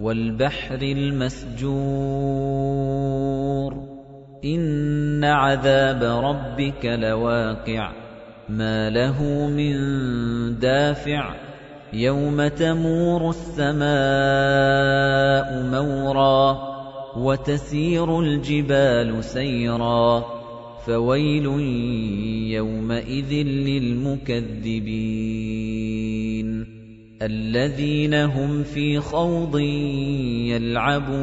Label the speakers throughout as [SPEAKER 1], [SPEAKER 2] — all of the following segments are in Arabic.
[SPEAKER 1] وَالْبَحْرِ الْمَسْجُورِ. إِنَّ عَذَابَ رَبِّكَ لَوَاقِعٌ. مَا لَهُ مِن دَافِعٍ. يَوْمَ تَمُورُ السَّمَاءُ مَوْرًا وَتَسِيرُ الْجِبَالُ سَيْرًا. فَوَيْلٌ يَوْمَئِذٍ لِّلْمُكَذِّبِينَ. الَّذِينَ هُمْ فِي خَوْضٍ يَلْعَبُونَ.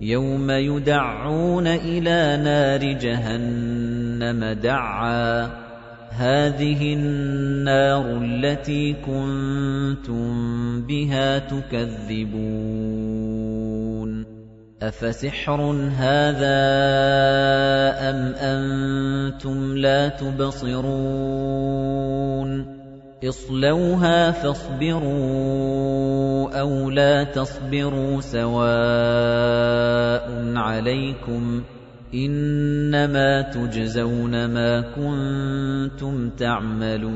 [SPEAKER 1] يَوْمَ يُدَعُّونَ إِلَى نَارِ جَهَنَّمَ دَعًّا. هَٰذِهِ النَّارُ الَّتِي كُنتُم بِهَا تُكَذِّبُونَ. أَفَسِحْرٌ هَٰذَا أَمْ أَنتُمْ لَا تُبْصِرُونَ؟ اصْلَوْهَا فَاصْبِرُوا أَوْ لَا تَصْبِرُوا سَوَاءٌ عَلَيْكُمْ إِنَّمَا تُجْزَوْنَ مَا كُنتُمْ تَعْمَلُونَ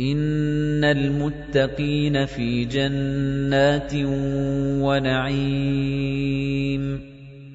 [SPEAKER 1] إِنَّ الْمُتَّقِينَ فِي جَنَّاتٍ وَنَعِيمٍ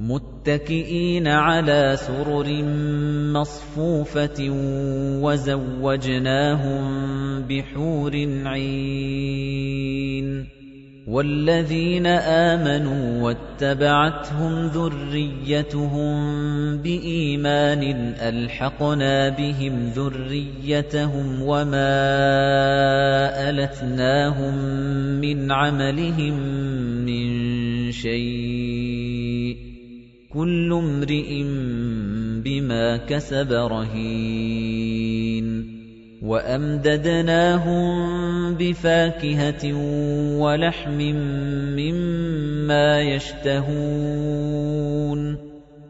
[SPEAKER 1] مُتَّكِئِينَ عَلَى سُرُرٍ مَّصْفُوفَةٍ وَزَوَّجْنَاهُم بِحُورٍ عِينٍ وَالَّذِينَ آمَنُوا وَاتَّبَعَتْهُمْ ذُرِّيَّتُهُم بِإِيمَانٍ أَلْحَقْنَا بِهِمْ ذُرِّيَّتَهُمْ وَمَا أَلَتْنَاهُم مِّنْ عَمَلِهِم مِّن شَيْءٍ ۚ كُلُّ امْرِئٍ بِمَا كَسَبَ رَهِينٌ وَأَمْدَدْنَاهُم بِفَاكِهَةٍ وَلَحْمٍ مِّمَّا يَشْتَهُونَ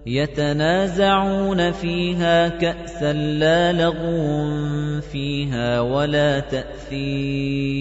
[SPEAKER 1] يَتَنَازَعُونَ فِيهَا كَأْسًا لَّا لَغْوٌ فِيهَا وَلَا تَأْثِيمٌ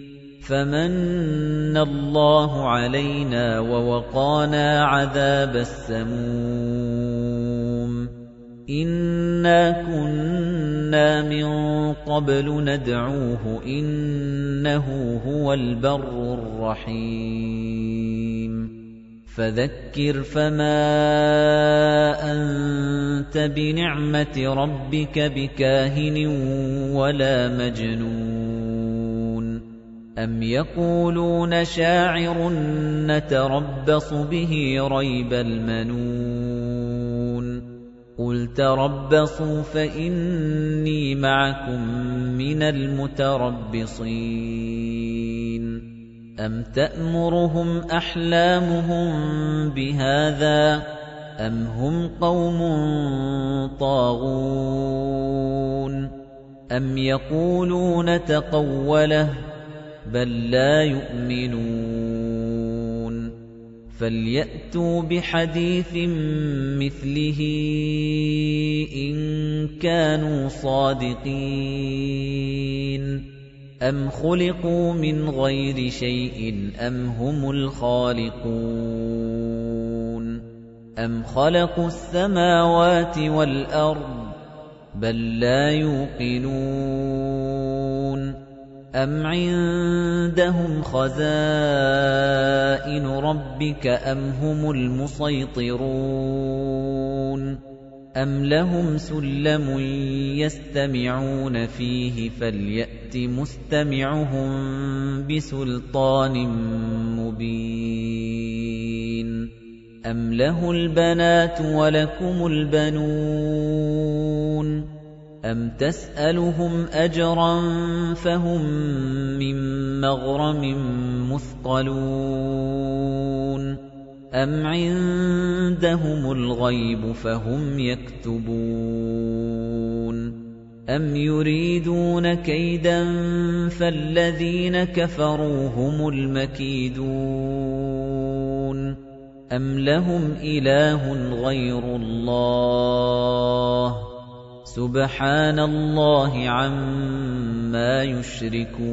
[SPEAKER 1] فَمَنَّ اللَّهُ عَلَيْنَا وَوَقَانَا عَذَابَ السَّمُومِ. إِنَّا كُنَّا مِن قَبْلُ نَدْعُوهُ ۖ إِنَّهُ هُوَ الْبَرُّ الرَّحِيمُ. فَذَكِّرْ فَمَا أَنتَ بِنِعْمَةِ رَبِّكَ بِكَاهِنٍ وَلَا مَجْنُونٍ. أَمْ يَقُولُونَ شَاعِرٌ نَّتَرَبَّصُ بِهِ رَيْبَ الْمَنُونِ قُلْ تَرَبَّصُوا فَإِنِّي مَعَكُم مِّنَ الْمُتَرَبِّصِينَ أَمْ تَأْمُرُهُمْ أَحْلَامُهُم بِهَٰذَا ۚ أَمْ هُمْ قَوْمٌ طَاغُونَ أَمْ يَقُولُونَ تَقَوَّلَهُ ۚ بَل لَّا يُؤْمِنُونَ. فَلْيَأْتُوا بِحَدِيثٍ مِّثْلِهِ إِن كَانُوا صَادِقِينَ. أَمْ خُلِقُوا مِنْ غَيْرِ شَيْءٍ أَمْ هُمُ الْخَالِقُونَ. أَمْ خَلَقُوا السَّمَاوَاتِ وَالْأَرْضَ بَل لَّا يُوقِنُونَ. أَمْ عِندَهُمْ خَزَائِنُ رَبِّكَ أَمْ هُمُ الْمُصَيْطِرُونَ أَمْ لَهُمْ سُلَّمٌ يَسْتَمِعُونَ فِيهِ فَلْيَأْتِ مُسْتَمِعُهُم بِسُلْطَانٍ مُّبِينٍ أَمْ لَهُ الْبَنَاتُ وَلَكُمُ الْبَنُونَ أَمْ تَسْأَلُهُمْ أَجْرًا فَهُمْ مِنْ مَغْرَمٍ مُثْقَلُونَ أَمْ عِندَهُمُ الْغَيْبُ فَهُمْ يَكْتُبُونَ أَمْ يُرِيدُونَ كَيْدًا فَالَّذِينَ كَفَرُوا هُمُ الْمَكِيدُونَ أَمْ لَهُمْ إِلَٰهٌ غَيْرُ اللَّهِ سُبْحَانَ اللَّهِ عَمَّا يُشْرِكُونَ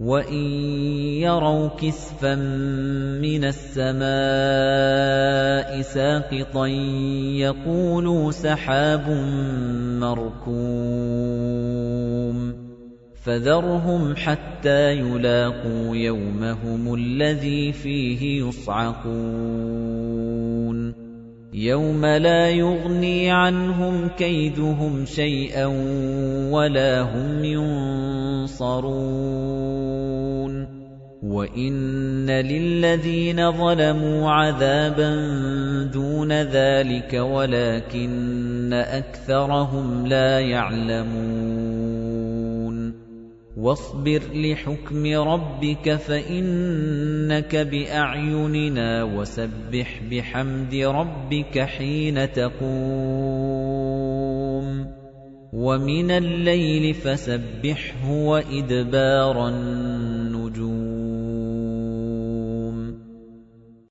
[SPEAKER 1] وَإِن يَرَوْا كِسْفًا مِّنَ السَّمَاءِ سَاقِطًا يَقُولُوا سَحَابٌ مَّرْكُومٌ فَذَرْهُمْ حَتَّىٰ يُلَاقُوا يَوْمَهُمُ الَّذِي فِيهِ يُصْعَقُونَ يَوْمَ لَا يُغْنِي عَنْهُمْ كَيْدُهُمْ شَيْئًا وَلَا هُمْ يُنصَرُونَ. وَإِنَّ لِلَّذِينَ ظَلَمُوا عَذَابًا دُونَ ذَلِكَ وَلَكِنَّ أَكْثَرَهُمْ لَا يَعْلَمُونَ. وَاصْبِرْ لِحُكْمِ رَبِّكَ فَإِنَّكَ بِأَعْيُنِنَا وَسَبِّحْ بِحَمْدِ رَبِّكَ حِينَ تَقُومُ. وَمِنَ اللَّيْلِ فَسَبِّحْهُ وَإِدْبَارَ النُّجُومِ